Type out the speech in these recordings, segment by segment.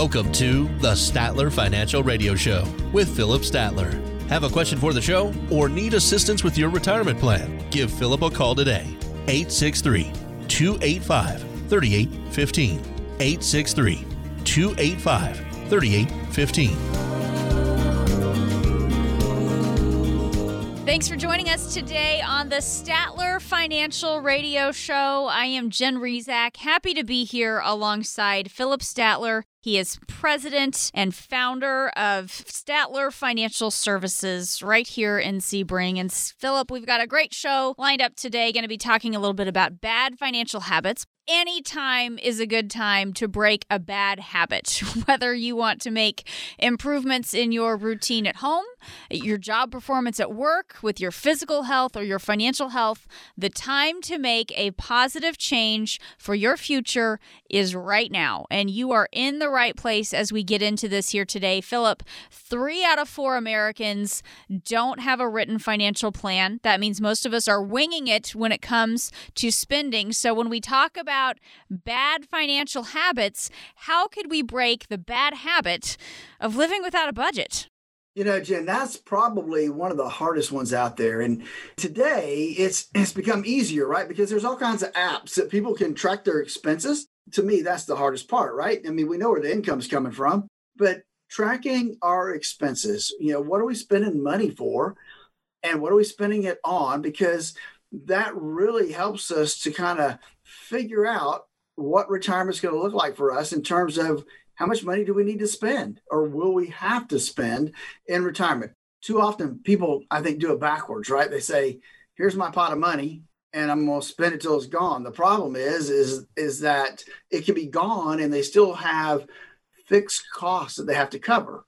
Welcome to the Statler Financial Radio Show with Philip Statler. Have a question for the show or need assistance with your retirement plan? Give Philip a call today. 863 285 3815. 863 285 3815. Thanks for joining us today on the Statler Financial Radio Show. I am Jen Rizak. Happy to be here alongside Philip Statler. He is president and founder of Statler Financial Services right here in Sebring. And Philip, we've got a great show lined up today. Going to be talking a little bit about bad financial habits any time is a good time to break a bad habit, whether you want to make improvements in your routine at home, your job performance at work, with your physical health or your financial health. The time to make a positive change for your future is right now. And you are in the right place as we get into this here today. Philip, three out of four Americans don't have a written financial plan. That means most of us are winging it when it comes to spending. So when we talk about about bad financial habits, how could we break the bad habit of living without a budget? You know, Jen, that's probably one of the hardest ones out there. And today it's it's become easier, right? Because there's all kinds of apps that people can track their expenses. To me, that's the hardest part, right? I mean, we know where the income's coming from, but tracking our expenses, you know, what are we spending money for? And what are we spending it on? Because that really helps us to kind of figure out what retirement is going to look like for us in terms of how much money do we need to spend or will we have to spend in retirement? Too often people i think do it backwards right? They say here's my pot of money and i'm going to spend it till it's gone. The problem is is is that it can be gone and they still have fixed costs that they have to cover.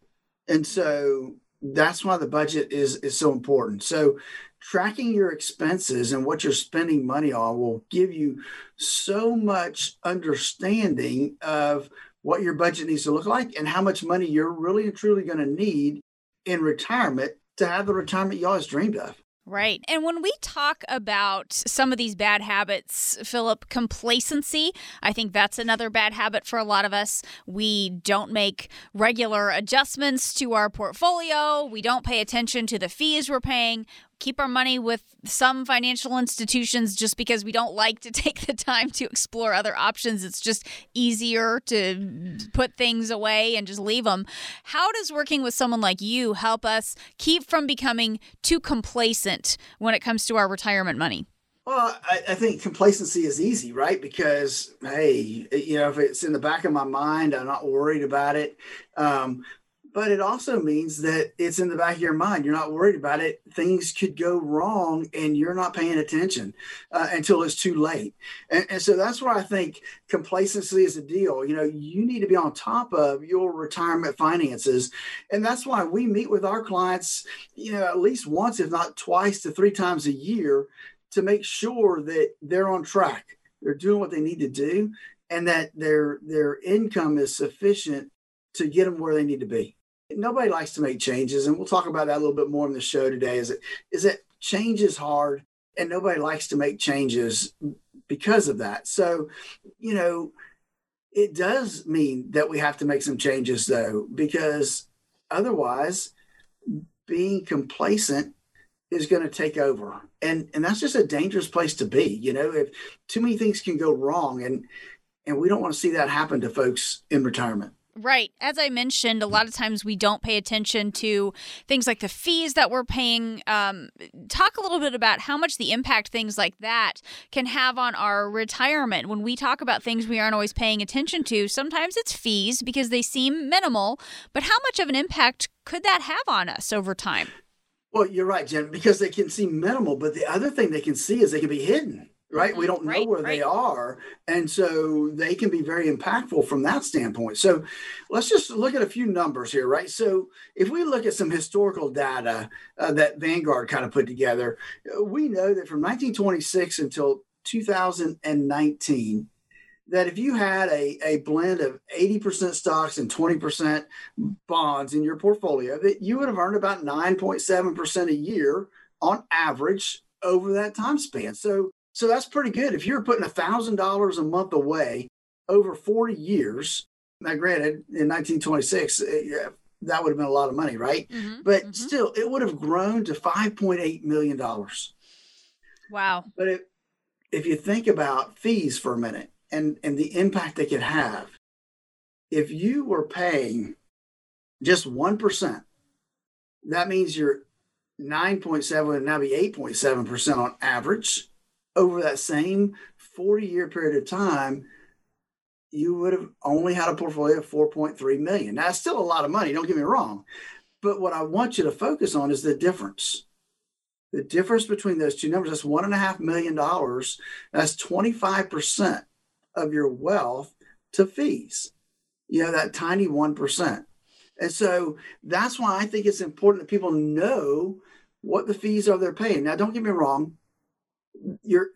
And so that's why the budget is is so important. So tracking your expenses and what you're spending money on will give you so much understanding of what your budget needs to look like and how much money you're really and truly going to need in retirement to have the retirement you always dreamed of. Right. And when we talk about some of these bad habits, Philip, complacency, I think that's another bad habit for a lot of us. We don't make regular adjustments to our portfolio, we don't pay attention to the fees we're paying keep our money with some financial institutions just because we don't like to take the time to explore other options. It's just easier to put things away and just leave them. How does working with someone like you help us keep from becoming too complacent when it comes to our retirement money? Well, I, I, think complacency is easy, right? Because hey, you know, if it's in the back of my mind, I'm not worried about it. Um, but it also means that it's in the back of your mind. You're not worried about it. Things could go wrong and you're not paying attention uh, until it's too late. And, and so that's where I think complacency is a deal. You know, you need to be on top of your retirement finances. And that's why we meet with our clients, you know, at least once, if not twice to three times a year to make sure that they're on track. They're doing what they need to do and that their their income is sufficient to get them where they need to be nobody likes to make changes, and we'll talk about that a little bit more in the show today. Is it is that change is hard, and nobody likes to make changes because of that. So, you know, it does mean that we have to make some changes though, because otherwise, being complacent is going to take over, and and that's just a dangerous place to be. You know, if too many things can go wrong, and and we don't want to see that happen to folks in retirement. Right. As I mentioned, a lot of times we don't pay attention to things like the fees that we're paying. Um, talk a little bit about how much the impact things like that can have on our retirement. When we talk about things we aren't always paying attention to, sometimes it's fees because they seem minimal, but how much of an impact could that have on us over time? Well, you're right, Jen, because they can seem minimal, but the other thing they can see is they can be hidden right? We don't know right, where right. they are. And so they can be very impactful from that standpoint. So let's just look at a few numbers here, right? So if we look at some historical data uh, that Vanguard kind of put together, we know that from 1926 until 2019, that if you had a, a blend of 80% stocks and 20% bonds in your portfolio, that you would have earned about 9.7% a year on average over that time span. So so that's pretty good. If you're putting $1,000 a month away over 40 years, Now, granted, in 1926, it, uh, that would have been a lot of money, right? Mm-hmm, but mm-hmm. still, it would have grown to 5.8 million dollars. Wow! But if if you think about fees for a minute and and the impact they could have, if you were paying just one percent, that means you're 9.7 would now be 8.7 percent on average over that same 40 year period of time you would have only had a portfolio of 4.3 million. Now, it's still a lot of money, don't get me wrong. But what I want you to focus on is the difference. The difference between those two numbers, that's one and a half million dollars. That's 25% of your wealth to fees. You know, that tiny 1%. And so that's why I think it's important that people know what the fees are they're paying. Now, don't get me wrong,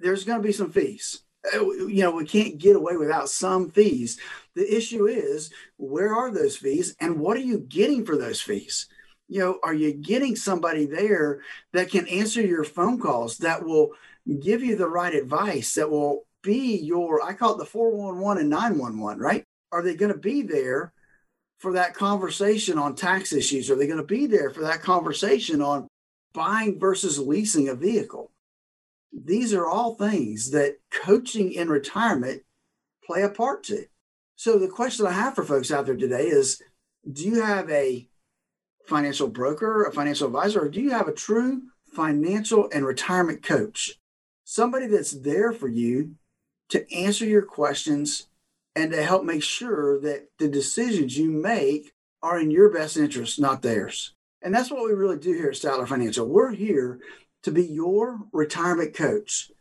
there's going to be some fees uh, you know, we can't get away without some fees. The issue is where are those fees and what are you getting for those fees? You know, are you getting somebody there that can answer your phone calls, that will give you the right advice, that will be your, I call it the 411 and 911, right? Are they going to be there for that conversation on tax issues? Are they going to be there for that conversation on buying versus leasing a vehicle? These are all things that coaching in retirement play a part to. So the question I have for folks out there today is do you have a financial broker, a financial advisor, or do you have a true financial and retirement coach? Somebody that's there for you to answer your questions and to help make sure that the decisions you make are in your best interest, not theirs. And that's what we really do here at Statler Financial. We're here to be your retirement coach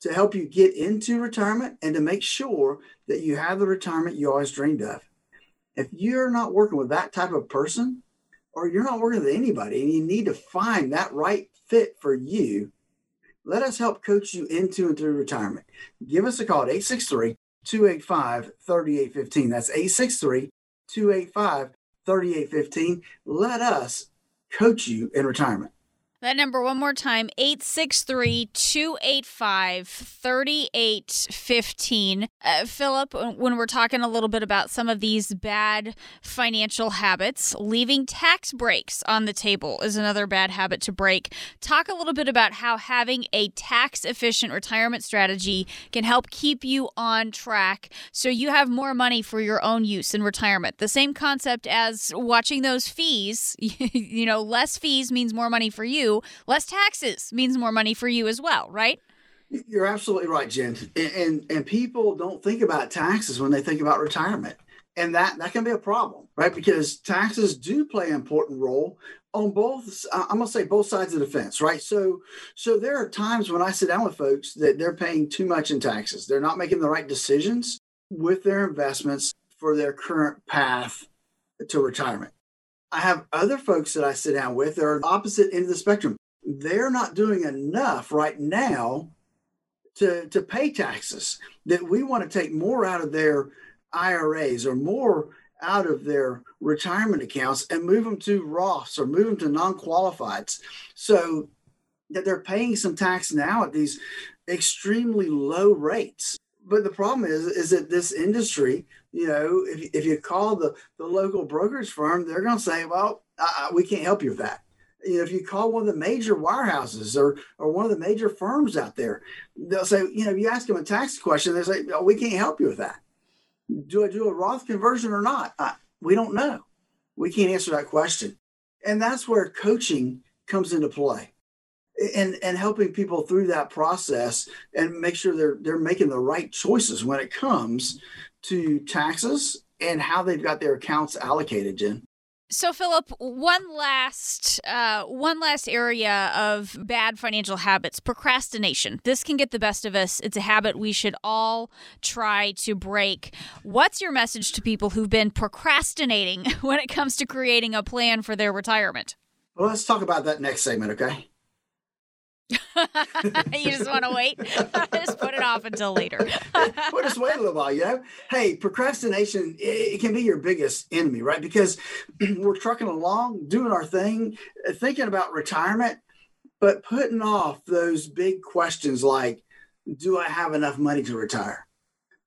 to help you get into retirement and to make sure that you have the retirement you always dreamed of. If you're not working with that type of person, or you're not working with anybody and you need to find that right fit for you, let us help coach you into and through retirement. Give us a call at 863 285 3815. That's 863 285 3815. Let us coach you in retirement. That number one more time 863 285 3815. Uh, Philip, when we're talking a little bit about some of these bad financial habits, leaving tax breaks on the table is another bad habit to break. Talk a little bit about how having a tax efficient retirement strategy can help keep you on track so you have more money for your own use in retirement. The same concept as watching those fees, you know, less fees means more money for you less taxes means more money for you as well, right? You're absolutely right, Jen. And, and, and people don't think about taxes when they think about retirement. And that that can be a problem, right? Because taxes do play an important role on both uh, i'm going to say both sides of the fence right so so there are times when i sit down with folks that they're paying too much in taxes they're not making the right decisions with their investments for their current path to retirement i have other folks that i sit down with that are opposite end of the spectrum they're not doing enough right now to, to pay taxes, that we want to take more out of their IRAs or more out of their retirement accounts and move them to Roths or move them to non qualifieds. So that they're paying some tax now at these extremely low rates. But the problem is, is that this industry, you know, if, if you call the, the local brokerage firm, they're going to say, well, uh, we can't help you with that you know, if you call one of the major wirehouses or or one of the major firms out there, they'll say, you know, if you ask them a tax question, they say, oh, we can't help you with that. Do I do a Roth conversion or not? I, we don't know. We can't answer that question. And that's where coaching comes into play and, and helping people through that process and make sure they're, they're making the right choices when it comes to taxes and how they've got their accounts allocated, Jen. So, Philip, one last uh, one last area of bad financial habits: procrastination. This can get the best of us. It's a habit we should all try to break. What's your message to people who've been procrastinating when it comes to creating a plan for their retirement? Well, let's talk about that next segment, okay? you just want to wait? just put it off until later. we'll just wait a little while, you know? Hey, procrastination, it, it can be your biggest enemy, right? Because we're trucking along, doing our thing, uh, thinking about retirement, but putting off those big questions like, do I have enough money to retire?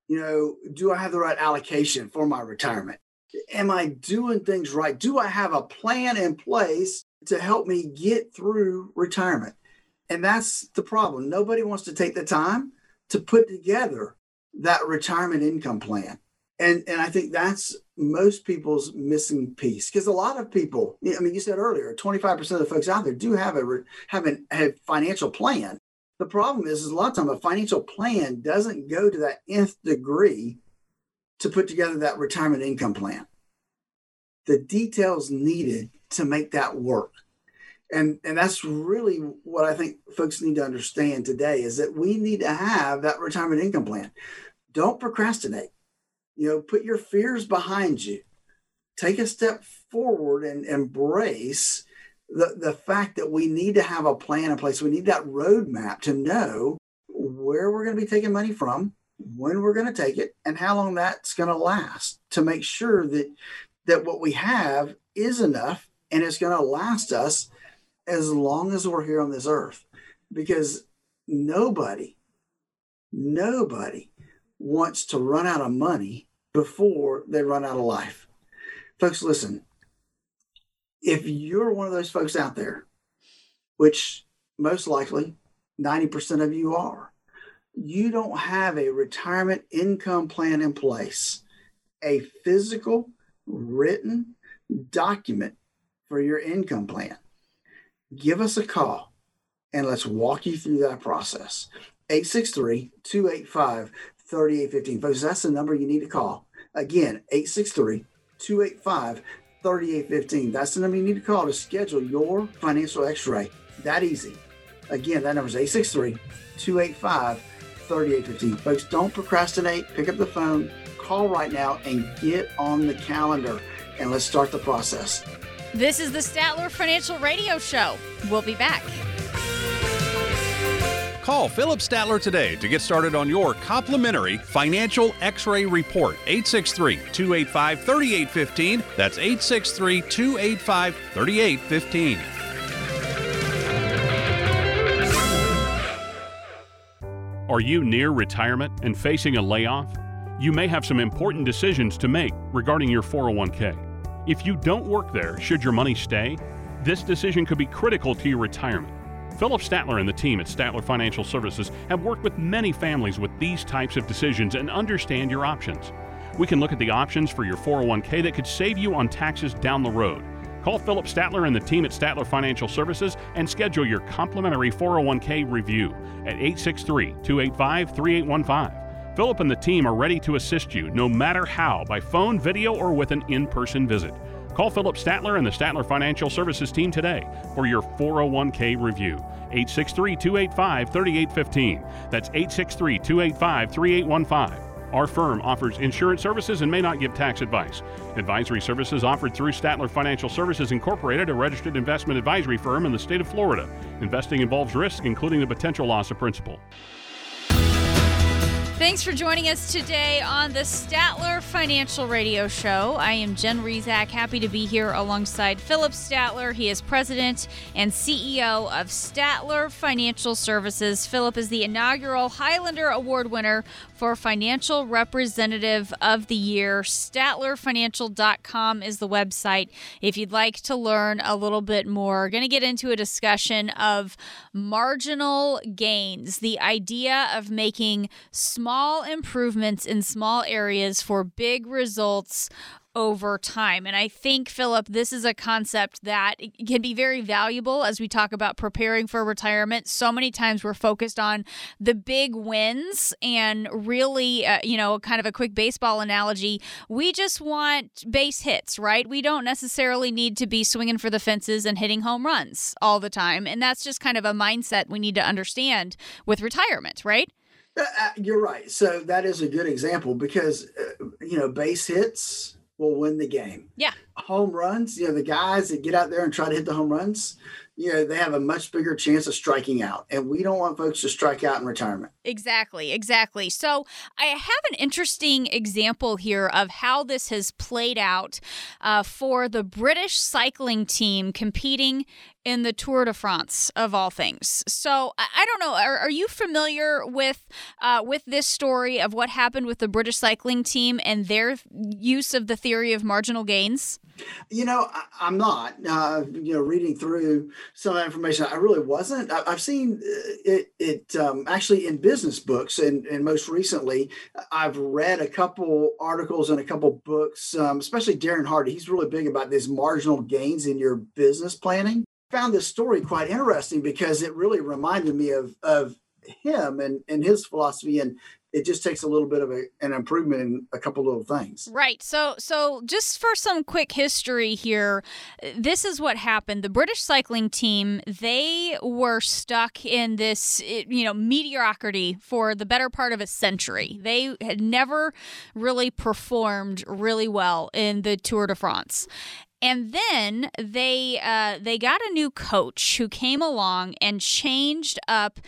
You know, do I have the right allocation for my retirement? Am I doing things right? Do I have a plan in place to help me get through retirement? And that's the problem. Nobody wants to take the time to put together that retirement income plan. And, and I think that's most people's missing piece because a lot of people, I mean, you said earlier, 25% of the folks out there do have a, have a, financial plan. The problem is, is a lot of time a financial plan doesn't go to that nth degree to put together that retirement income plan. The details needed to make that work. And, and that's really what I think folks need to understand today is that we need to have that retirement income plan. Don't procrastinate. You know, put your fears behind you. Take a step forward and embrace the, the fact that we need to have a plan in place. We need that roadmap to know where we're going to be taking money from, when we're going to take it, and how long that's going to last to make sure that that what we have is enough and it's going to last us as long as we're here on this earth. Because nobody, nobody wants to run out of money before they run out of life. Folks, listen, if you're one of those folks out there, which most likely 90% of you are, you don't have a retirement income plan in place, a physical, written document for your income plan, give us a call and let's walk you through that process. 863 285 3815. Folks, that's the number you need to call. Again, 863 285 3815. That's the number you need to call to schedule your financial x ray. That easy. Again, that number is 863 285 3815. Folks, don't procrastinate. Pick up the phone, call right now, and get on the calendar and let's start the process. This is the Statler Financial Radio Show. We'll be back. Call Philip Statler today to get started on your complimentary financial x ray report. 863 285 3815. That's 863 285 3815. Are you near retirement and facing a layoff? You may have some important decisions to make regarding your 401k. If you don't work there, should your money stay? This decision could be critical to your retirement. Philip Statler and the team at Statler Financial Services have worked with many families with these types of decisions and understand your options. We can look at the options for your 401k that could save you on taxes down the road. Call Philip Statler and the team at Statler Financial Services and schedule your complimentary 401k review at 863 285 3815. Phillip and the team are ready to assist you no matter how by phone, video, or with an in person visit. Call Philip Statler and the Statler Financial Services team today for your 401k review. 863 285 3815. That's 863 285 3815. Our firm offers insurance services and may not give tax advice. Advisory services offered through Statler Financial Services Incorporated, a registered investment advisory firm in the state of Florida. Investing involves risk, including the potential loss of principal. Thanks for joining us today on the Statler Financial Radio Show. I am Jen Rizak, happy to be here alongside Philip Statler. He is president and CEO of Statler Financial Services. Philip is the inaugural Highlander Award winner for Financial Representative of the Year. StatlerFinancial.com is the website if you'd like to learn a little bit more. We're Going to get into a discussion of marginal gains, the idea of making small small improvements in small areas for big results over time. And I think, Philip, this is a concept that can be very valuable as we talk about preparing for retirement. So many times we're focused on the big wins and really, uh, you know, kind of a quick baseball analogy. We just want base hits, right? We don't necessarily need to be swinging for the fences and hitting home runs all the time. And that's just kind of a mindset we need to understand with retirement, right? Uh, uh, you're right. So that is a good example because uh, you know base hits will win the game. Yeah. Home runs, you know, the guys that get out there and try to hit the home runs, you know, they have a much bigger chance of striking out. And we don't want folks to strike out in retirement. Exactly, exactly. So I have an interesting example here of how this has played out uh, for the British cycling team competing in the Tour de France of all things. So I, don't know. Are, are, you familiar with uh, with this story of what happened with the British cycling team and their use of the theory of marginal gains? You know, I, am not. Uh, you know, reading through some of that information, I really wasn't. I, have seen uh, it, it um, actually in business books, and, and most recently, I've read a couple articles and a couple books, um, especially Darren Hardy. He's really big about these marginal gains in your business planning. Found this story quite interesting because it really reminded me of of him and, and his philosophy and it just takes a little bit of a, an improvement in a couple little things. Right. So so just for some quick history here, this is what happened. The British cycling team, they were stuck in this you know mediocrity for the better part of a century. They had never really performed really well in the Tour de France. And then they uh, they got a new coach who came along and changed up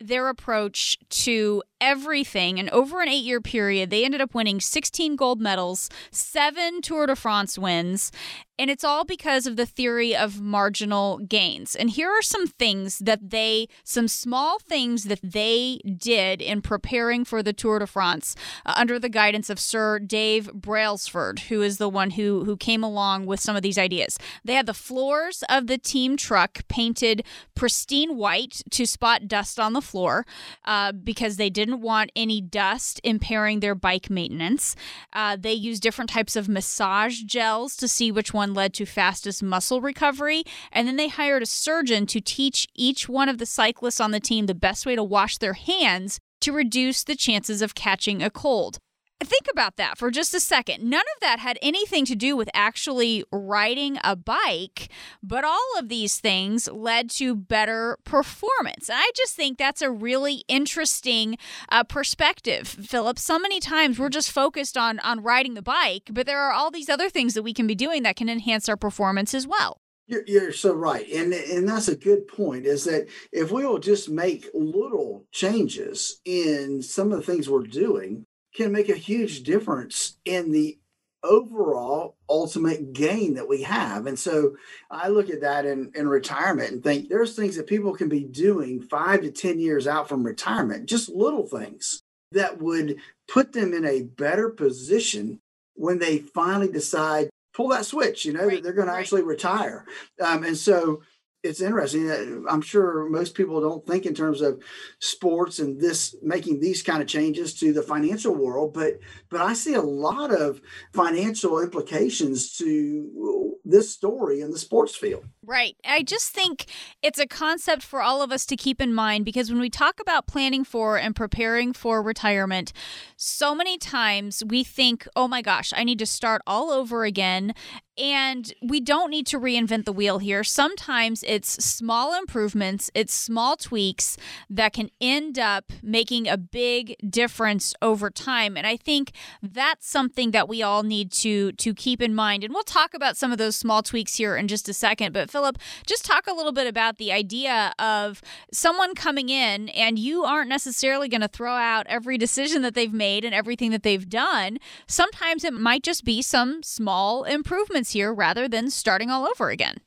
their approach to everything. And over an eight year period, they ended up winning 16 gold medals, seven Tour de France wins. And it's all because of the theory of marginal gains. And here are some things that they, some small things that they did in preparing for the Tour de France uh, under the guidance of Sir Dave Brailsford, who is the one who, who came along with some of these ideas. They had the floors of the team truck painted pristine white to spot dust on the floor uh, because they didn't want any dust impairing their bike maintenance. Uh, they used different types of massage gels to see which one led to fastest muscle recovery. And then they hired a surgeon to teach each one of the cyclists on the team the best way to wash their hands to reduce the chances of catching a cold. Think about that for just a second. None of that had anything to do with actually riding a bike, but all of these things led to better performance. And I just think that's a really interesting uh, perspective, Philip. So many times we're just focused on on riding the bike, but there are all these other things that we can be doing that can enhance our performance as well. You're, you're so right, and and that's a good point. Is that if we will just make little changes in some of the things we're doing, can make a huge difference in the overall ultimate gain that we have. And so I look at that in, in retirement and think there's things that people can be doing five to 10 years out from retirement, just little things that would put them in a better position when they finally decide pull that switch you know right. they're going to actually retire um, and so it's interesting. Uh, I'm sure most people don't think in terms of sports and this making these kind of changes to the financial world, but but I see a lot of financial implications to this story in the sports field. Right. I just think it's a concept for all of us to keep in mind because when we talk about planning for and preparing for retirement, so many times we think, "Oh my gosh, I need to start all over again." And we don't need to reinvent the wheel here. Sometimes it's small improvements, it's small tweaks that can end up making a big difference over time. And I think that's something that we all need to to keep in mind. And we'll talk about some of those small tweaks here in just a second. But Philip, just talk a little bit about the idea of someone coming in and you aren't necessarily going to throw out every decision that they've made and everything that they've done. Sometimes it might just be some small improvements here rather than starting all over again.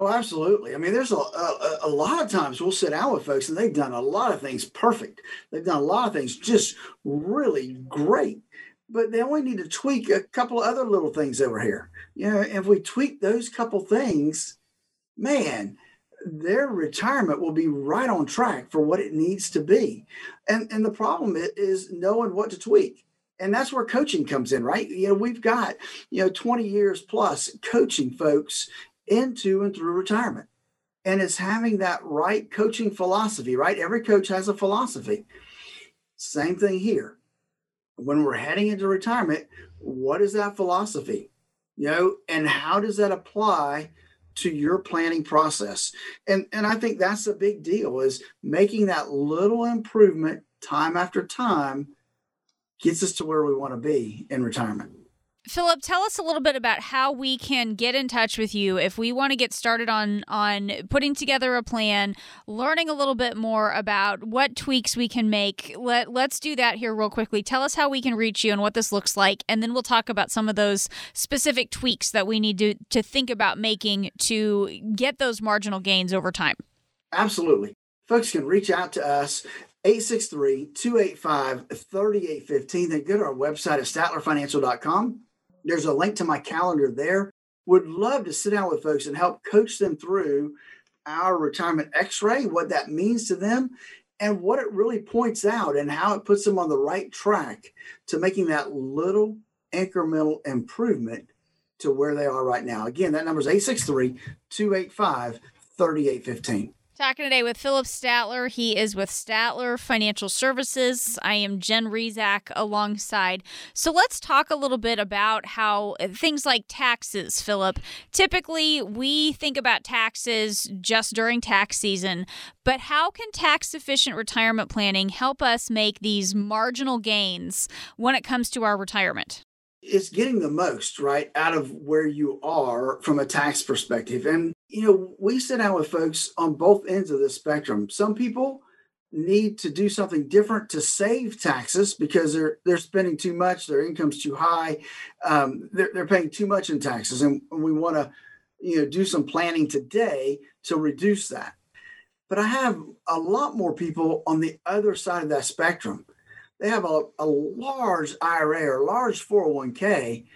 Oh, absolutely. I mean, there's a, a, a, lot of times we'll sit down with folks and they've done a lot of things perfect. They've done a lot of things just really great, but they only need to tweak a couple of other little things over here. You know, if we tweak those couple things, man, their retirement will be right on track for what it needs to be. And and the problem is knowing what to tweak and that's where coaching comes in right? You know we've got you know 20 years plus coaching folks into and through retirement. And it's having that right coaching philosophy right? Every coach has a philosophy. Same thing here. When we're heading into retirement what is that philosophy? You know and how does that apply to your planning process? And and i think that's a big deal is making that little improvement time after time gets us to where we want to be in retirement. Philip, tell us a little bit about how we can get in touch with you if we want to get started on on putting together a plan, learning a little bit more about what tweaks we can make. Let let's do that here real quickly. Tell us how we can reach you and what this looks like, and then we'll talk about some of those specific tweaks that we need to to think about making to get those marginal gains over time. Absolutely. Folks can reach out to us 863-285-3815. Then go to our website at statlerfinancial.com there's a link to my calendar there. Would love to sit down with folks and help coach them through our retirement x ray, what that means to them, and what it really points out and how it puts them on the right track to making that little incremental improvement to where they are right now. Again, that number is 863 285 3815. Talking today with Philip Statler. He is with Statler Financial Services. I am Jen Rizak alongside. So let's talk a little bit about how uh, things like taxes, Philip. Typically, we think about taxes just during tax season, but how can tax efficient retirement planning help us make these marginal gains when it comes to our retirement? It's getting the most right out of where you are from a tax perspective. And you know we sit down with folks on both ends of the spectrum. Some people need to do something different to save taxes because they're they're spending too much their income's too high um, they're, they're paying too much in taxes and we want to you know do some planning today to reduce that. But i have a lot more people on the other side of that spectrum they have a, a large IRA or large 401k,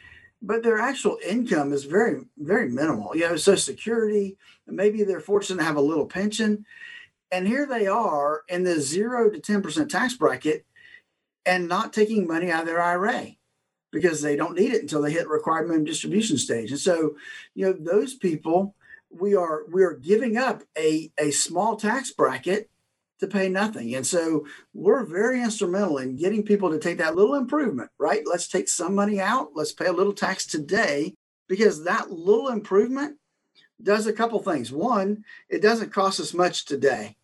but their actual income is very, very minimal. You know, Social Security, maybe they're fortunate to have a little pension. And here they are in the zero to 10% tax bracket and not taking money out of their IRA because they don't need it until they hit required minimum distribution stage. And so, you know, those people, we are we are giving up a, a small tax bracket to pay nothing. And so we're very instrumental in getting people to take that little improvement, right? Let's take some money out, let's pay a little tax today, because that little improvement does a couple things. One, it doesn't cost us much today.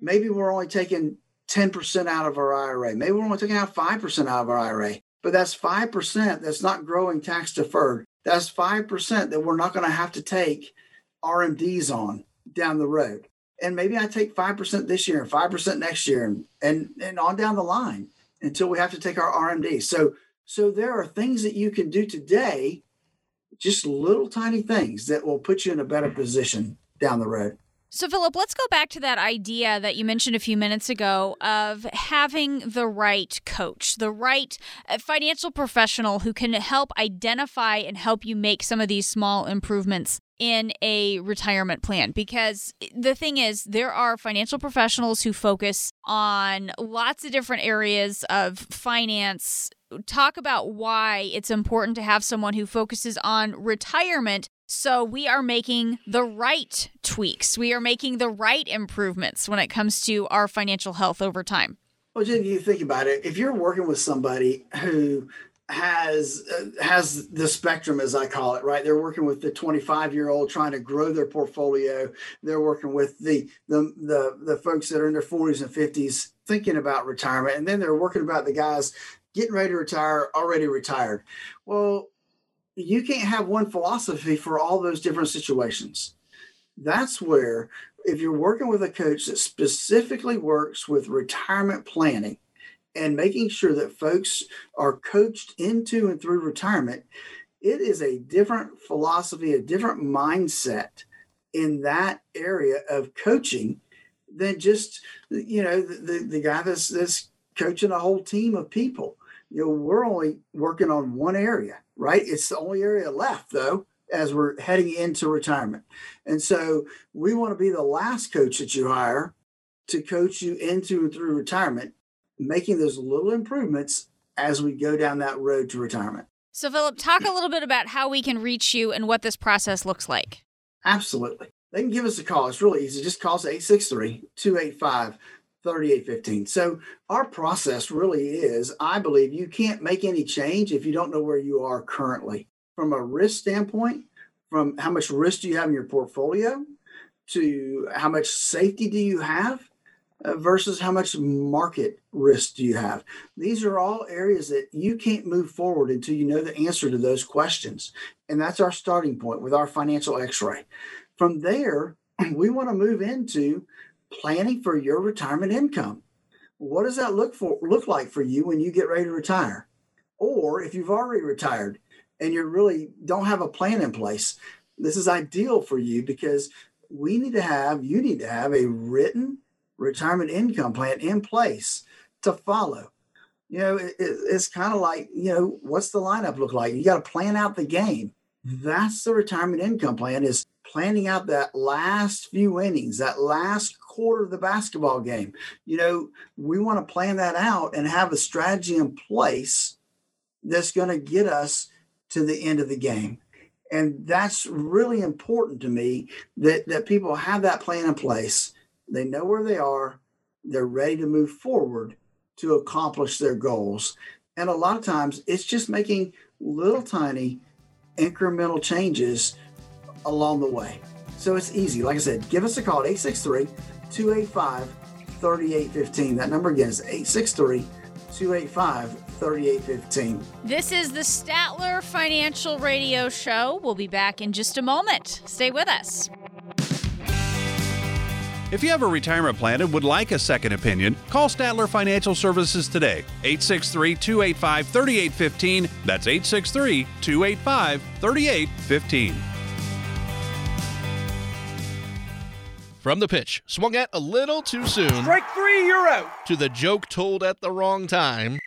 Maybe we're only taking 10% out of our IRA. Maybe we're only taking out 5% out of our IRA, but that's 5% that's not growing tax deferred. That's 5% that we're not going to have to take RMDs on down the road and maybe I take 5% this year and 5% next year and, and, and on down the line until we have to take our RMD. So, so there are things that you can do today, just little tiny things that will put you in a better position down the road. So, Philip, let's go back to that idea that you mentioned a few minutes ago of having the right coach, the right uh, financial professional who can help identify and help you make some of these small improvements in a retirement plan. Because the thing is there are financial professionals who focus on lots of different areas of finance. Talk about why it's important to have someone who focuses on retirement so we are making the right tweaks we are making the right improvements when it comes to our financial health over time well, Jen, you think about it. If you're working with somebody who has uh, has the spectrum as I call it, right? They're working with the 25 year old trying to grow their portfolio. They're working with the the the the folks that are in their 40s and 50s thinking about retirement, and then they're working about the guys getting ready to retire, already retired. Well, you can't have one philosophy for all those different situations. That's where if you're working with a coach that specifically works with retirement planning and making sure that folks are coached into and through retirement, it is a different philosophy, a different mindset in that area of coaching than just you know the, the, the guy that's that's coaching a whole team of people. You know, we're only working on one area, right? It's the only area left though as we're heading into retirement. And so we want to be the last coach that you hire to coach you into and through retirement making those little improvements as we go down that road to retirement. So, Philip, talk a little bit about how we can reach you and what this process looks like. Absolutely. They can give us a call. It's really easy. Just call us 863 285 3815. So, our process really is I believe you can't make any change if you don't know where you are currently. From a risk standpoint, from how much risk do you have in your portfolio to how much safety do you have uh, versus how much market risk do you have? These are all areas that you can't move forward until you know the answer to those questions. And that's our starting point with our financial x ray. From there, we want to move into planning for your retirement income. What does that look for look like for you when you get ready to retire? Or if you've already retired and you really don't have a plan in place, this is ideal for you because we need to have, you need to have a written retirement income plan in place to follow. You know, it, it's kind of like, you know, what's the lineup look like? You got to plan out the game. That's the retirement income plan is planning out that last few innings, that last quarter of the basketball game. You know, we want to plan that out and have a strategy in place that's going to get us to the end of the game. And that's really important to me that, that people have that plan in place they know where they are. They're ready to move forward to accomplish their goals. And a lot of times it's just making little tiny incremental changes along the way. So it's easy. Like I said, give us a call at 863 285 3815. That number again is 863 285 3815. This is the Statler Financial Radio Show. We'll be back in just a moment. Stay with us. If you have a retirement plan and would like a second opinion, call Statler Financial Services today. 863 285 3815. That's 863 285 3815. From the pitch, swung at a little too soon. Strike three, you're out. To the joke told at the wrong time.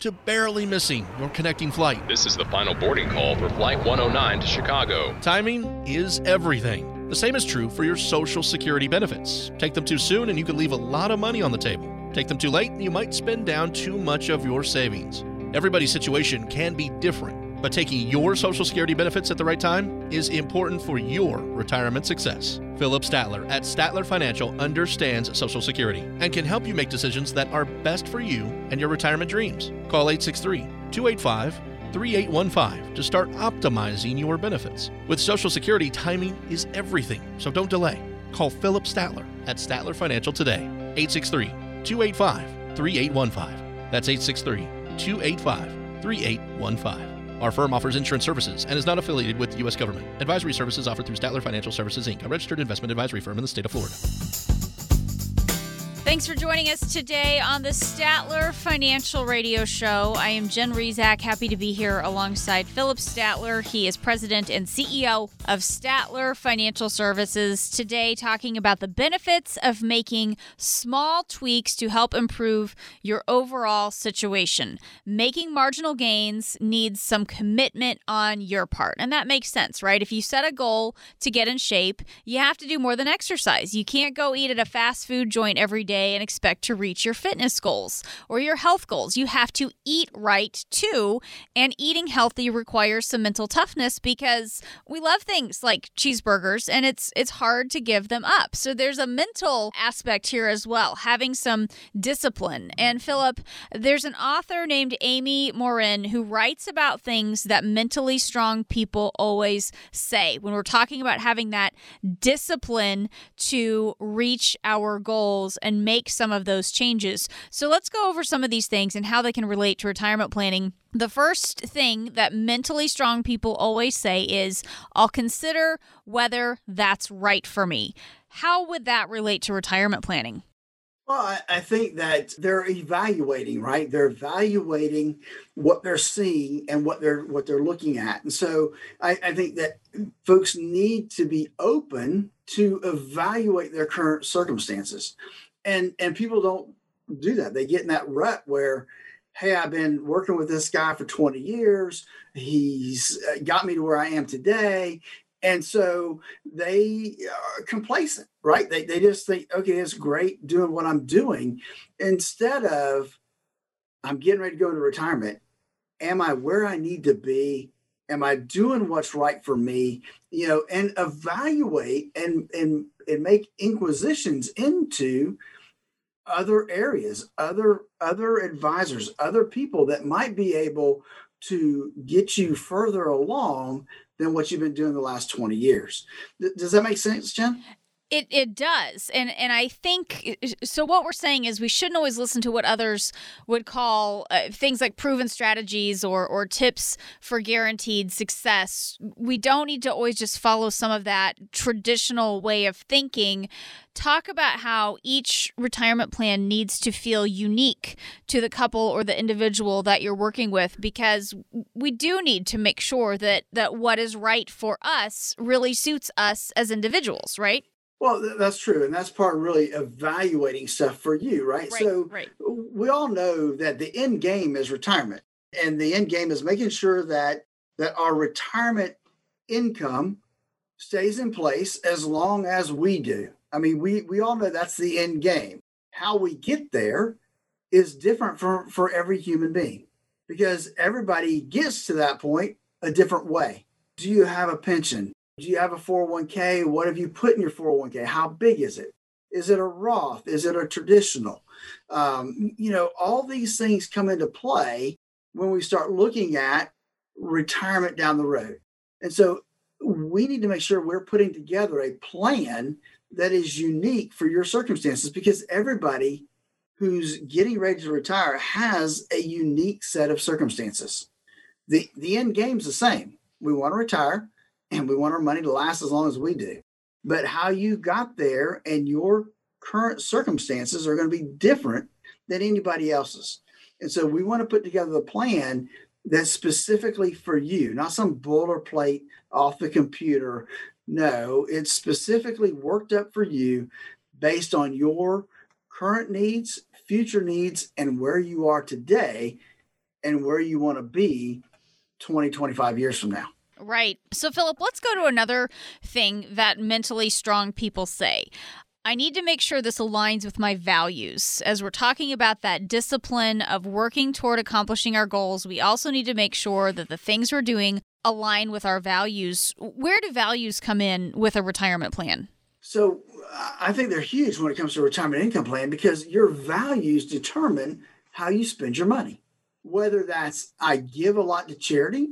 To barely missing your connecting flight. This is the final boarding call for Flight 109 to Chicago. Timing is everything. The same is true for your Social Security benefits. Take them too soon and you could leave a lot of money on the table. Take them too late and you might spend down too much of your savings. Everybody's situation can be different, but taking your Social Security benefits at the right time is important for your retirement success. Philip Statler at Statler Financial understands Social Security and can help you make decisions that are best for you and your retirement dreams. Call 863 285 3815 to start optimizing your benefits. With Social Security, timing is everything, so don't delay. Call Philip Statler at Statler Financial today, 863 285 3815. That's 863 285 3815. Our firm offers insurance services and is not affiliated with the U.S. government. Advisory services offered through Statler Financial Services, Inc., a registered investment advisory firm in the state of Florida. Thanks for joining us today on the Statler Financial Radio Show. I am Jen Rizak, happy to be here alongside Philip Statler. He is president and CEO of Statler Financial Services. Today, talking about the benefits of making small tweaks to help improve your overall situation. Making marginal gains needs some commitment on your part. And that makes sense, right? If you set a goal to get in shape, you have to do more than exercise. You can't go eat at a fast food joint every day day and expect to reach your fitness goals or your health goals. You have to eat right too. And eating healthy requires some mental toughness because we love things like cheeseburgers and it's it's hard to give them up. So there's a mental aspect here as well, having some discipline. And Philip, there's an author named Amy Morin who writes about things that mentally strong people always say when we're talking about having that discipline to reach our goals and make some of those changes. So let's go over some of these things and how they can relate to retirement planning. The first thing that mentally strong people always say is, I'll consider whether that's right for me. How would that relate to retirement planning? Well, I, think that they're evaluating, right? They're evaluating what they're seeing and what they're what they're looking at, and so I, I think that folks need to be open to evaluate their current circumstances and and people don't do that. They get in that rut where hey i've been working with this guy for 20 years. He's uh, got me to where i am today. And so they are complacent right? They, they just think okay it's great doing what i'm doing. Instead of i'm getting ready to go into retirement. Am i where i need to be? Am i doing what's right for me? You know and evaluate and and and make inquisitions into other areas, other other advisors, other people that might be able to get you further along than what you've been doing the last 20 years. Th- does that make sense, Jen? It it does. And and I think so what we're saying is we shouldn't always listen to what others would call uh, things like proven strategies or or tips for guaranteed success. We don't need to always just follow some of that traditional way of thinking. Talk about how each retirement plan needs to feel unique to the couple or the individual that you're working with because we do need to make sure that that what is right for us really suits us as individuals, right? Well, th- that's true. And that's part of really evaluating stuff for you, right? Right, so right. we all know that the end game is retirement. And the end game is making sure that that our retirement income stays in place as long as we do. I mean, we we all know that's the end game. How we get there is different for, for every human being because everybody gets to that point a different way. Do you have a pension? Do you have a 401k? What have you put in your 401k? How big is it? Is it a Roth? Is it a traditional? Um, you know, all these things come into play when we start looking at retirement down the road. And so we need to make sure we're putting together a plan that is unique for your circumstances because everybody who's getting ready to retire has a unique set of circumstances. The the end game's the same. We want to retire and we want our money to last as long as we do. But how you got there and your current circumstances are going to be different than anybody else's. And so we want to put together a plan that's specifically for you, not some boilerplate off the computer. No, it's specifically worked up for you based on your current needs, future needs, and where you are today and where you want to be 20, 25 years from now. Right. So, Phillip, let's go to another thing that mentally strong people say. I need to make sure this aligns with my values. As we're talking about that discipline of working toward accomplishing our goals, we also need to make sure that the things we're doing align with our values. Where do values come in with a retirement plan? So I think they're huge when it comes to a retirement income plan because your values determine how you spend your money. Whether that's I give a lot to charity,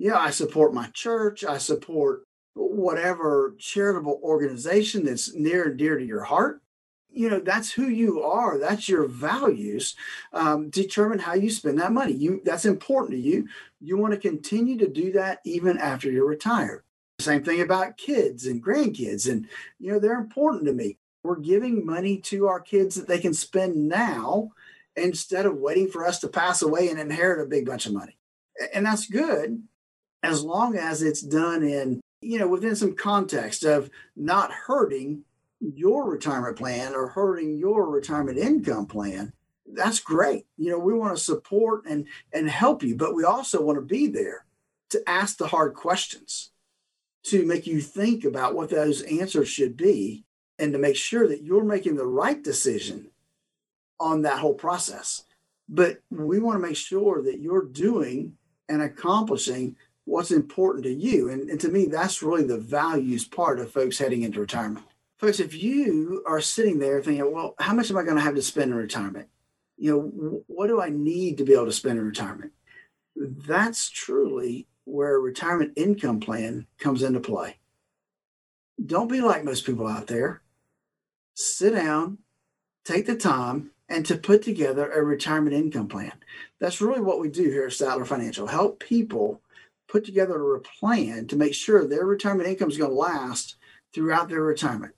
yeah, I support my church, I support whatever charitable organization that's near and dear to your heart. You know, that's who you are. That's your values. Um, determine how you spend that money. You that's important to you. You want to continue to do that even after you're retired. Same thing about kids and grandkids, and you know they're important to me. We're giving money to our kids that they can spend now instead of waiting for us to pass away and inherit a big bunch of money. And that's good as long as it's done in you know, within some context of not hurting your retirement plan or hurting your retirement income plan, that's great. You know, we want to support and and help you, but we also want to be there to ask the hard questions, to make you think about what those answers should be, and to make sure that you're making the right decision on that whole process. But we want to make sure that you're doing and accomplishing what's important to you. And, and to me, that's really the values part of folks heading into retirement. Folks, if you are sitting there thinking, well, how much am I going to have to spend in retirement? You know, what do I need to be able to spend in retirement? That's truly where a retirement income plan comes into play. Don't be like most people out there. Sit down, take the time, and to put together a retirement income plan. That's really what we do here at Statler Financial help people put together a plan to make sure their retirement income is going to last throughout their retirement.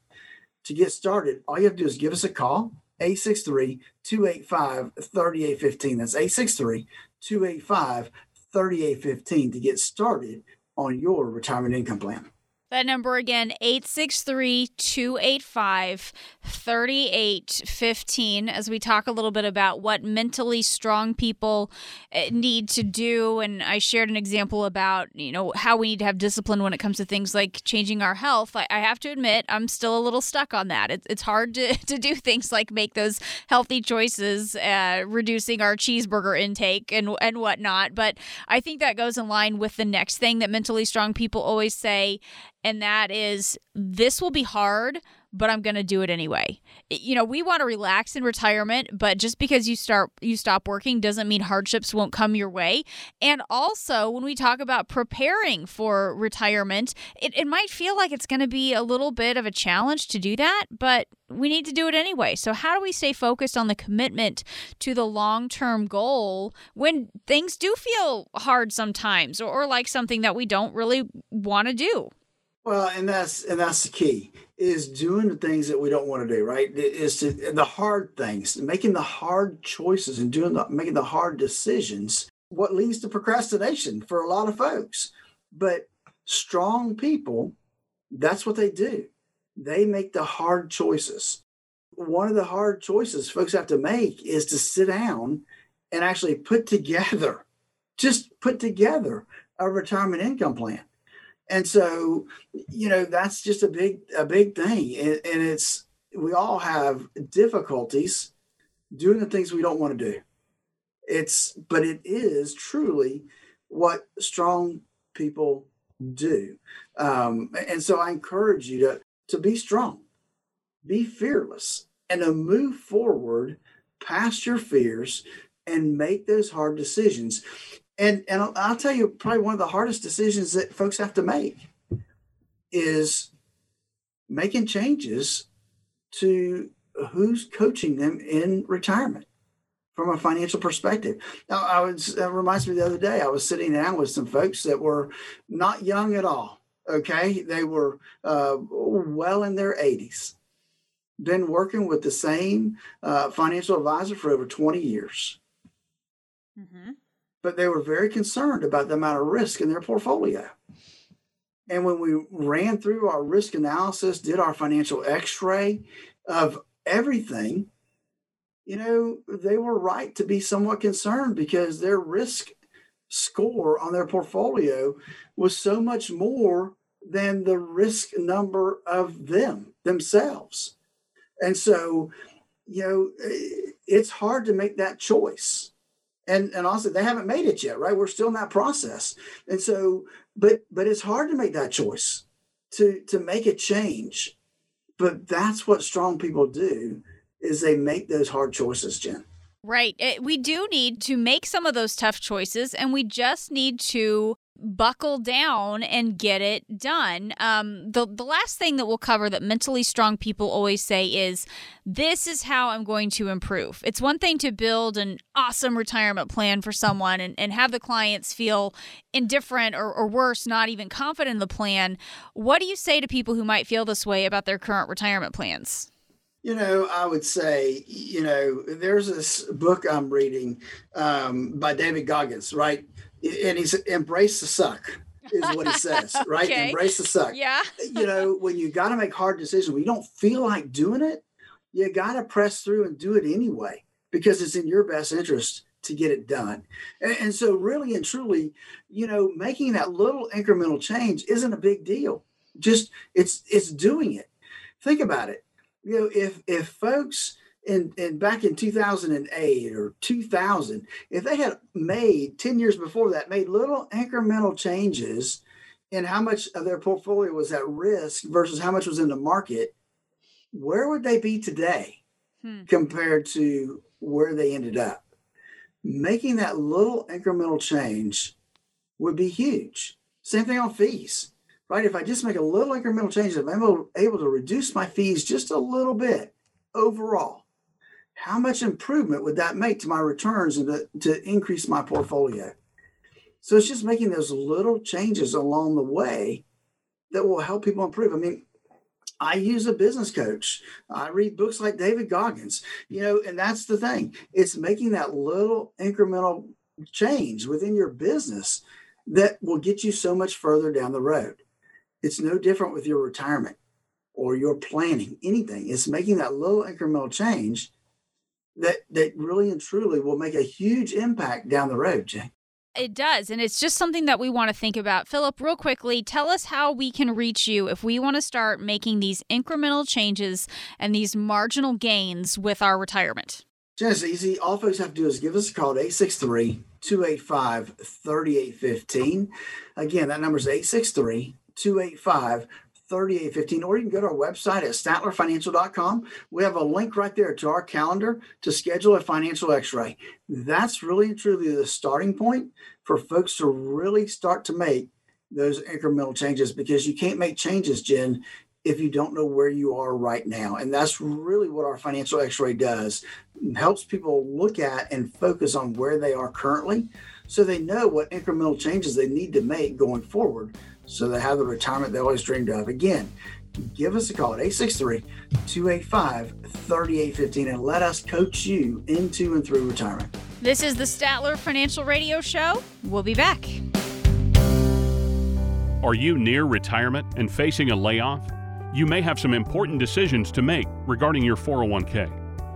To get started, all you have to do is give us a call, 863 285 3815. That's 863 285 3815 to get started on your retirement income plan. That number again, 863 285 3815, as we talk a little bit about what mentally strong people eh, need to do. And I shared an example about, you know, how we need to have discipline when it comes to things like changing our health. I, I have to admit, I'm still a little stuck on that. It, it's hard to, to do things like make those healthy choices, uh, reducing our cheeseburger intake and, and whatnot. But I think that goes in line with the next thing that mentally strong people always say and that is this will be hard, but I'm going to do it anyway. You know, we want to relax in retirement, but just because you start you stop working doesn't mean hardships won't come your way. And also, when we talk about preparing for retirement, it, it might feel like it's going to be a little bit of a challenge to do that, but we need to do it anyway. So, how do we stay focused on the commitment to the long term goal when things do feel hard sometimes or, or like something that we don't really want to do? Well, and that's and that's the key is doing the things that we don't want to do. Right, is to the hard things, making the hard choices, and doing the making the hard decisions. What leads to procrastination for a lot of folks, but strong people, that's what they do. They make the hard choices. One of the hard choices folks have to make is to sit down and actually put together, just put together a retirement income plan and so you know that's just a big a big thing. And, it's we all have difficulties doing the things we don't want to do. It's but it is truly what strong people do. Um, and so i encourage you to to be strong be fearless and to move forward past your fears and make those hard decisions and and I'll, tell you probably one of the hardest decisions that folks have to make is making changes to who's coaching them in retirement from a financial perspective. Now, I was it reminds me the other day I was sitting down with some folks that were not young at all. Okay, they were uh, well in their 80s, been working with the same uh, financial advisor for over 20 years. Mm-hmm but they were very concerned about the amount of risk in their portfolio. And when we ran through our risk analysis, did our financial x ray of everything, you know, they were right to be somewhat concerned because their risk score on their portfolio was so much more than the risk number of them themselves. And so, you know, it's hard to make that choice and and also they haven't made it yet right? We're still in that process. And so but but it's hard to make that choice to to make a change. But that's what strong people do is they make those hard choices jen. Right. Eh, we do need to make some of those tough choices and we just need to buckle down and get it done. Um, the the last thing that we'll cover that mentally strong people always say is, "This is how I'm going to improve." It's one thing to build an awesome retirement plan for someone and, and have the clients feel indifferent or, or worse, not even confident in the plan. What do you say to people who might feel this way about their current retirement plans? You know, I would say, you know, there's this book I'm reading um, by David Goggins, right? And he's embrace the suck is what he says, right? okay. Embrace the suck. Yeah. you know, when you got to make hard decisions, when you don't feel like doing it, you got to press through and do it anyway because it's in your best interest to get it done. And, and, so, really and truly, you know, making that little incremental change isn't a big deal. Just it's it's doing it. Think about it. You know, if if folks in, in back in 2008 or 2000, if they had made 10 years before that, made little incremental changes in how much of their portfolio was at risk versus how much was in the market, where would they be today hmm. compared to where they ended up? Making that little incremental change would be huge. Same thing on fees, right? If I just make a little incremental change, if I'm able, able to reduce my fees just a little bit overall, how much improvement would that make to my returns and to, to increase my portfolio? So it's just making those little changes along the way that will help people improve. I mean, I use a business coach. I read books like David Goggins, you know, and that's the thing. It's making that little incremental change within your business that will get you so much further down the road. It's no different with your retirement or your planning, anything. It's making that little incremental change that that really and truly will make a huge impact down the road, Jay. It does. And it's just something that we want to think about. Phillip, real quickly, tell us how we can reach you if we want to start making these incremental changes and these marginal gains with our retirement. Just easy. All folks have to do is give us a call at 863 285 3815. Again, that number is 863 285 3815, or you can go to our website at statlerfinancial.com. We have a link right there to our calendar to schedule a financial x ray. That's really and truly the starting point for folks to really start to make those incremental changes because you can't make changes, Jen, if you don't know where you are right now. And that's really what our financial x ray does. It helps people look at and focus on where they are currently so they know what incremental changes they need to make going forward so they have the retirement they always dreamed of. Again, give us a call at 863 285 3815 and let us coach you into and through retirement. This is the Statler Financial Radio Show. We'll be back. Are you near retirement and facing a layoff? You may have some important decisions to make regarding your 401k.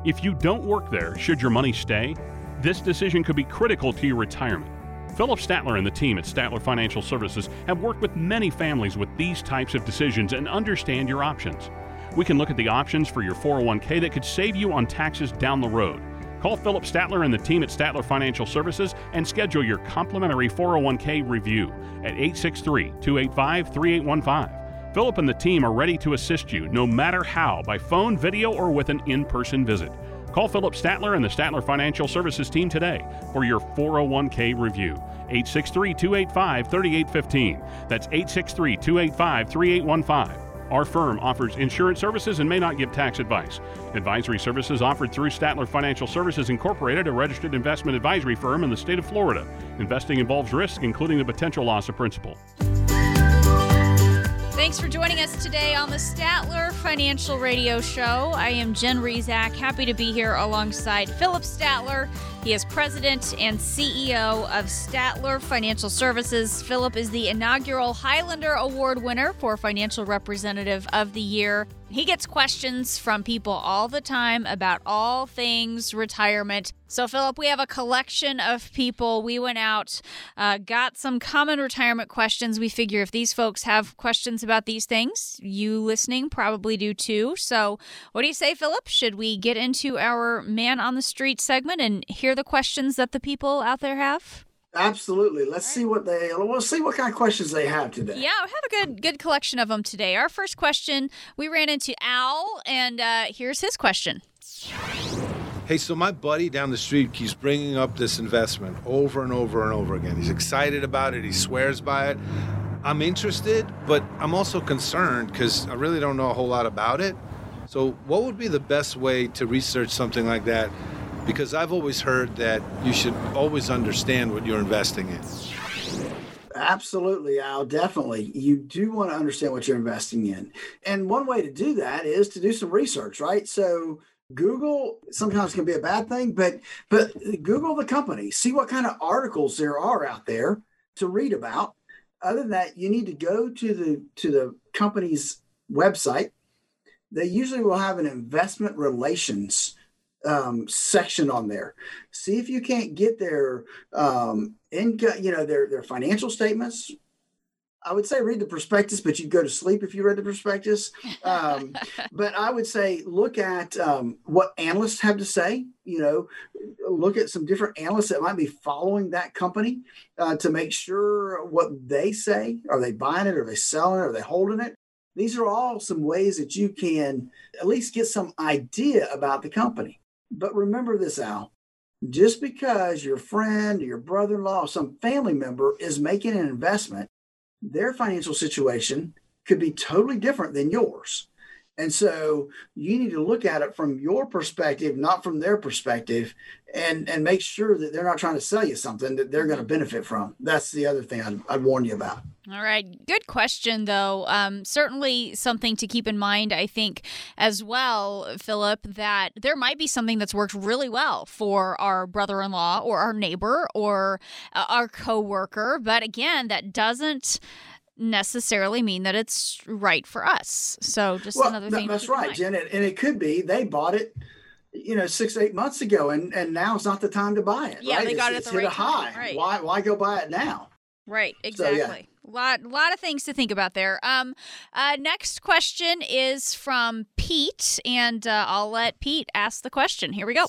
If you don't work there, should your money stay? This decision could be critical to your retirement. Phillip Statler and the team at Statler Financial Services have worked with many families with these types of decisions and understand your options. We can look at the options for your 401k that could save you on taxes down the road. Call Phillip Statler and the team at Statler Financial Services and schedule your complimentary 401k review at 863 285 3815. Phillip and the team are ready to assist you no matter how by phone, video, or with an in person visit. Call Phillip Statler and the Statler Financial Services team today for your 401k review. 863 285 3815. That's 863 285 3815. Our firm offers insurance services and may not give tax advice. Advisory services offered through Statler Financial Services Incorporated, a registered investment advisory firm in the state of Florida. Investing involves risk, including the potential loss of principal. Thanks for joining us today on the Statler Financial Radio Show. I am Jen Rizak, happy to be here alongside Phillip Statler. He is president and CEO of Statler Financial Services. Phillip is the inaugural Highlander Award winner for Financial Representative of the Year. He gets questions from people all the time about all things retirement. So, Phillip, we have a collection of people. We went out, uh, got some common retirement questions. We figure if these folks have questions about these things, you listening probably do too. So, what do you say, Phillip? Should we get into our man on the street segment and hear the questions that the people out there have? Absolutely. Let's see what they. We'll see what kind of questions they have today. Yeah, we have a good good collection of them today. Our first question, we ran into Al, and uh, here's his question. Hey, so my buddy down the street keeps bringing up this investment over and over and over again. He's excited about it. He swears by it. I'm interested, but I'm also concerned because I really don't know a whole lot about it. So, what would be the best way to research something like that because I've always heard that you should always understand what you're investing in. Absolutely, Al. Definitely. You do want to understand what you're investing in. And one way to do that is to do some research, right? So, Google sometimes can be a bad thing, but but Google the company, see what kind of articles there are out there to read about. Other than that, you need to go to the to the company's website. They usually will have an investment relations um, section on there. See if you can't get their um, income, you know, their their financial statements. I would say read the prospectus, but you'd go to sleep if you read the prospectus. Um, but I would say look at um, what analysts have to say. You know, look at some different analysts that might be following that company uh, to make sure what they say. Are they buying it? Are they selling it? Are they holding it? These are all some ways that you can at least get some idea about the company. But remember this, Al. Just because your friend, your brother in law, some family member is making an investment, their financial situation could be totally different than yours. And so you need to look at it from your perspective, not from their perspective, and and make sure that they're not trying to sell you something that they're going to benefit from. That's the other thing I'd, I'd warn you about. All right. Good question, though. Um, certainly something to keep in mind, I think, as well, Phillip, that there might be something that's worked really well for our brother in law or our neighbor or uh, our coworker. But again, that doesn't necessarily mean that it's right for us. So just well, another thing. That's right, Jen. And it could be they bought it, you know, six eight months ago, and and now it's not the time to buy it. Yeah, right? they got it's, it at the right right high. Time. Right. Why why go buy it now? Right. Exactly. So, yeah. Lot, lot of things to think about there. Um, uh, next question is from Pete, and uh, I'll let Pete ask the question. Here we go.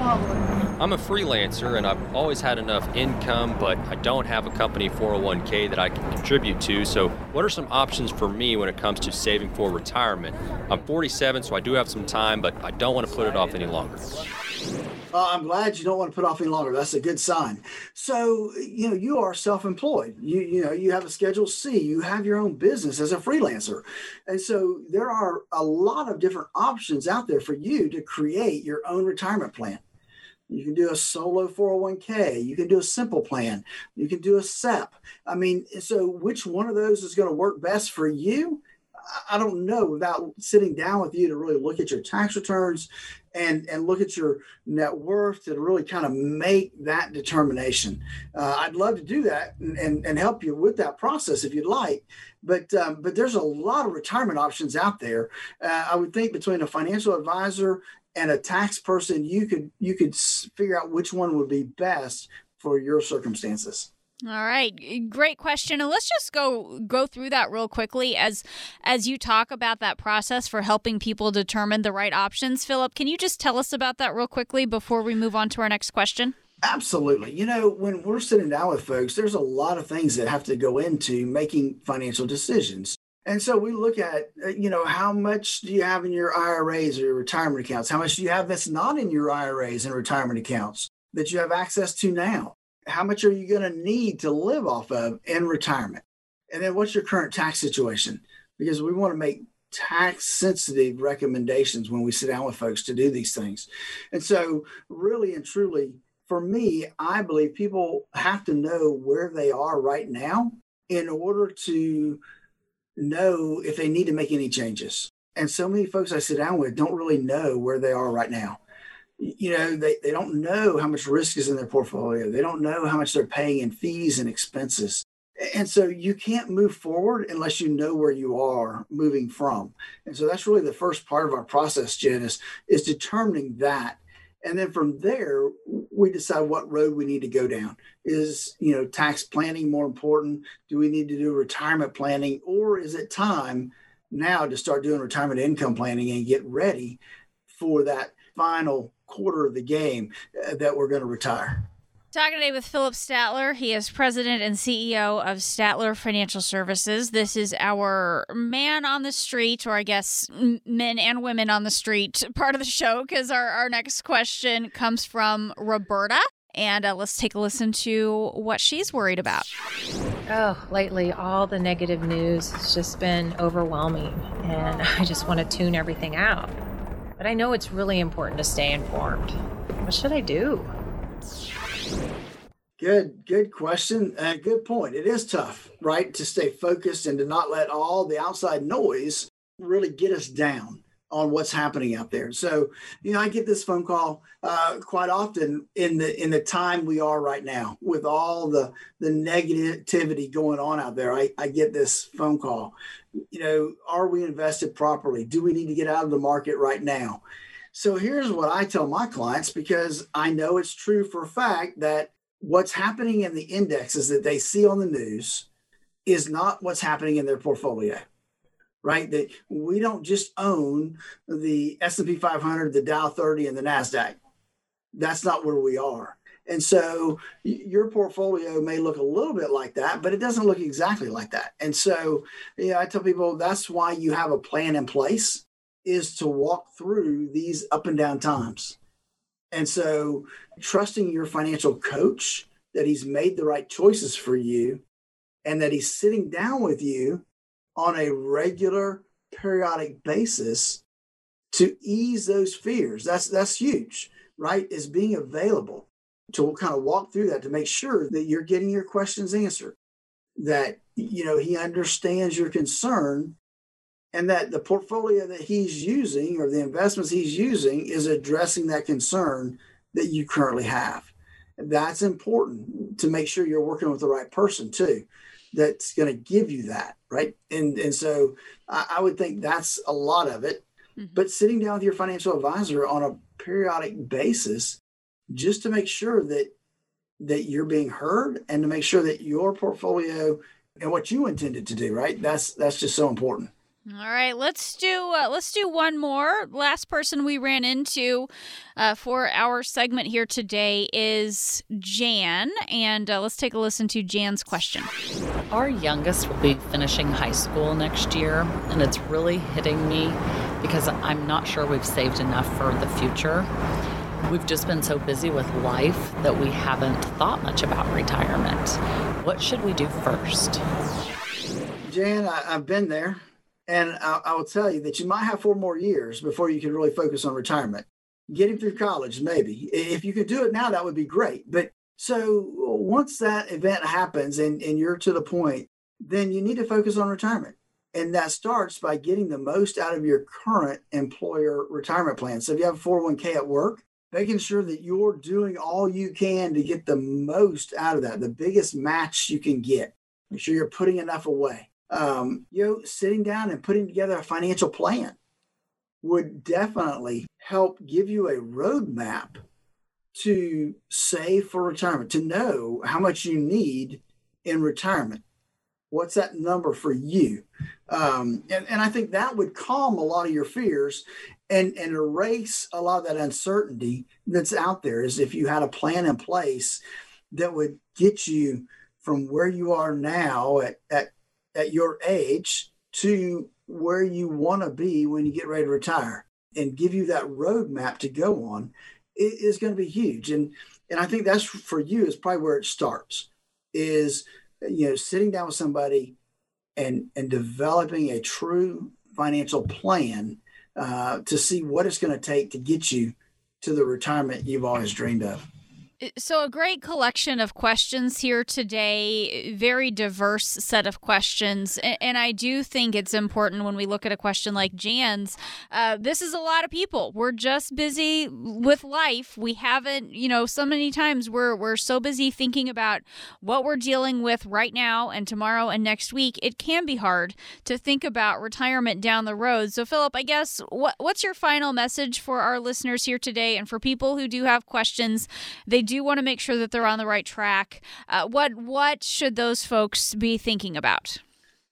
Um, I'm a freelancer and I've always had enough income, but I don't have a company 401k that I can contribute to. So, what are some options for me when it comes to saving for retirement? I'm 47, so I do have some time, but I don't want to put it off any longer. Uh, I'm glad you don't want to put it off any longer. That's a good sign. So, you know, you are self-employed. You you know, you have a Schedule C. You have your own business as a freelancer, and so there are a lot of different options out there for you to create your own retirement plan. You can do a solo 401k. You can do a simple plan. You can do a SEP. I mean, so which one of those is going to work best for you? I don't know without sitting down with you to really look at your tax returns and and look at your net worth to really kind of make that determination. Uh, I'd love to do that and, and, and help you with that process if you'd like. But um, but there's a lot of retirement options out there. Uh, I would think between a financial advisor and a tax person, you could you could figure out which one would be best for your circumstances. All right, great question. And let's just go go through that real quickly as as you talk about that process for helping people determine the right options. Phillip, can you just tell us about that real quickly before we move on to our next question? Absolutely. You know, when we're sitting down with folks, there's a lot of things that have to go into making financial decisions. And so we look at, uh, you know, how much do you have in your IRAs or your retirement accounts? How much do you have that's not in your IRAs and retirement accounts that you have access to now? how much are you going to need to live off of in retirement? And then what's your current tax situation? Because we want to make tax sensitive recommendations when we sit down with folks to do these things. And so, really and truly, for me, I believe people have to know where they are right now in order to know if they need to make any changes. And so many folks I sit down with don't really know where they are right now. You know they, they don't know how much risk is in their portfolio. They don't know how much they're paying in fees and expenses. And so you can't move forward unless you know where you are moving from. And so that's really the first part of our process jen is is determining that and then from there we decide what road we need to go down is you know tax planning more important do we need to do retirement planning or is it time now to start doing retirement income planning and get ready for that final quarter of the game uh, that we're going to retire. Talking today with Phillip Statler. He is president and CEO of Statler Financial Services. This is our man on the street, or I guess men and women on the street part of the show, because our, our next question comes from Roberta. And uh, let's take a listen to what she's worried about. Oh, lately, all the negative news has just been overwhelming, and I just want to tune everything out but I know it's really important to stay informed. What should I do? Good, good question. Uh, good point. It is tough, right, to stay focused and to not let all the outside noise really get us down on what's happening out there. So, you know, I get this phone call uh, quite often in the in the time we are right now with all the the negativity going on out there. I, I get this phone call. You know, are we invested properly? Do we need to get out of the market right now? So here's what I tell my clients because I know it's true for a fact that what's happening in the indexes that they see on the news is not what's happening in their portfolio right? That we don't just own the S&P 500, the Dow 30 and the Nasdaq. That's not where we are. And so your portfolio may look a little bit like that, but it doesn't look exactly like that. And so, yeah, I tell people that's why you have a plan in place is to walk through these up and down times. And so trusting your financial coach that he's made the right choices for you and that he's sitting down with you on a regular periodic basis to ease those fears. That's that's huge, right? Is being available to kind of walk through that to make sure that you're getting your questions answered, that you know he understands your concern and that the portfolio that he's using or the investments he's using is addressing that concern that you currently have. That's important to make sure you're working with the right person too that's going to give you that right and and so I, I, would think that's a lot of it mm-hmm. but sitting down with your financial advisor on a periodic basis just to make sure that that you're being heard and to make sure that your portfolio and what you intended to do right that's that's just so important All right, let's do uh, let's do one more. Last person we ran into uh, for our segment here today is Jan, and uh, let's take a listen to Jan's question. Our youngest will be finishing high school next year, and it's really hitting me because I'm not sure we've saved enough for the future. We've just been so busy with life that we haven't thought much about retirement. What should we do first? Jan, I, have been there. And I, I will tell you that you might have four more years before you can really focus on retirement. Getting through college, maybe. If you could do it now, that would be great. But so once that event happens and, and you're to the point, then you need to focus on retirement. And that starts by getting the most out of your current employer retirement plan. So if you have a 401k at work, making sure that you're doing all you can to get the most out of that, the biggest match you can get. Make sure you're putting enough away um, you know, sitting down and putting together a financial plan would definitely help give you a roadmap to save for retirement, to know how much you need in retirement. What's that number for you? Um, and, and I think that would calm a lot of your fears and, and erase a lot of that uncertainty that's out there. Is if you had a plan in place that would get you from where you are now at, at at your age to where you want to be when you get ready to retire and give you that roadmap to go on is going to be huge. And and I think that's for you is probably where it starts is you know sitting down with somebody and and developing a true financial plan uh, to see what it's going to take to get you to the retirement you've always dreamed of. So, a great collection of questions here today, very diverse set of questions. And I do think it's important when we look at a question like Jan's. Uh, this is a lot of people. We're just busy with life. We haven't, you know, so many times we're, we're so busy thinking about what we're dealing with right now and tomorrow and next week. It can be hard to think about retirement down the road. So, Phillip, I guess what, what's your final message for our listeners here today and for people who do have questions? They do want to make sure that they're on the right track. Uh, what what should those folks be thinking about?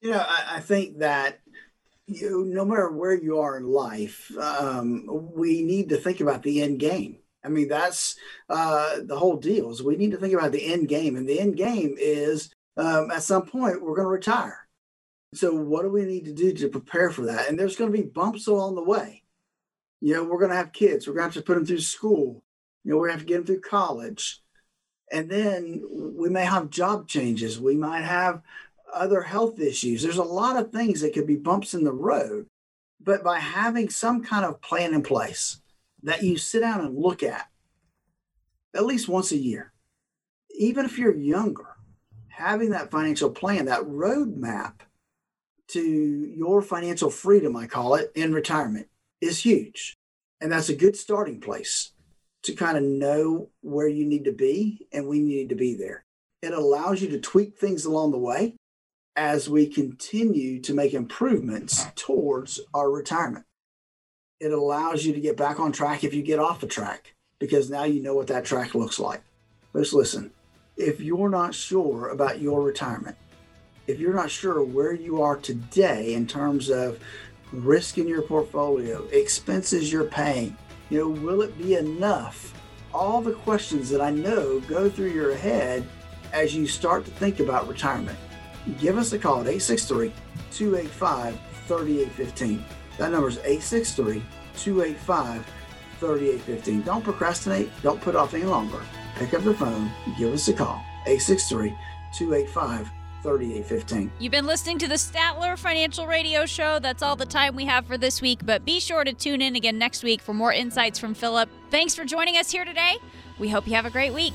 You know, I, I think that you, no matter where you are in life, um, we need to think about the end game. I mean, that's uh, the whole deal. Is we need to think about the end game, and the end game is um, at some point we're going to retire. So, what do we need to do to prepare for that? And there's going to be bumps along the way. You know, we're going to have kids. We're going to have to put them through school. You know, we have to get them through college. And then we may have job changes. We might have other health issues. There's a lot of things that could be bumps in the road. But by having some kind of plan in place that you sit down and look at at least once a year, even if you're younger, having that financial plan, that roadmap to your financial freedom, I call it, in retirement is huge. And that's a good starting place to kind of know where you need to be and we need to be there. It allows you to tweak things along the way as we continue to make improvements towards our retirement. It allows you to get back on track if you get off the track because now you know what that track looks like. Let's listen. If you're not sure about your retirement, if you're not sure where you are today in terms of risk in your portfolio, expenses you're paying, you know, will it be enough? All the questions that I know go through your head as you start to think about retirement. Give us a call at 863 285 3815. That number is 863 285 3815. Don't procrastinate. Don't put off any longer. Pick up the phone. Give us a call. 863 285 3815. You've been listening to the Statler Financial Radio Show. That's all the time we have for this week, but be sure to tune in again next week for more insights from Phillip. Thanks for joining us here today. We hope you have a great week.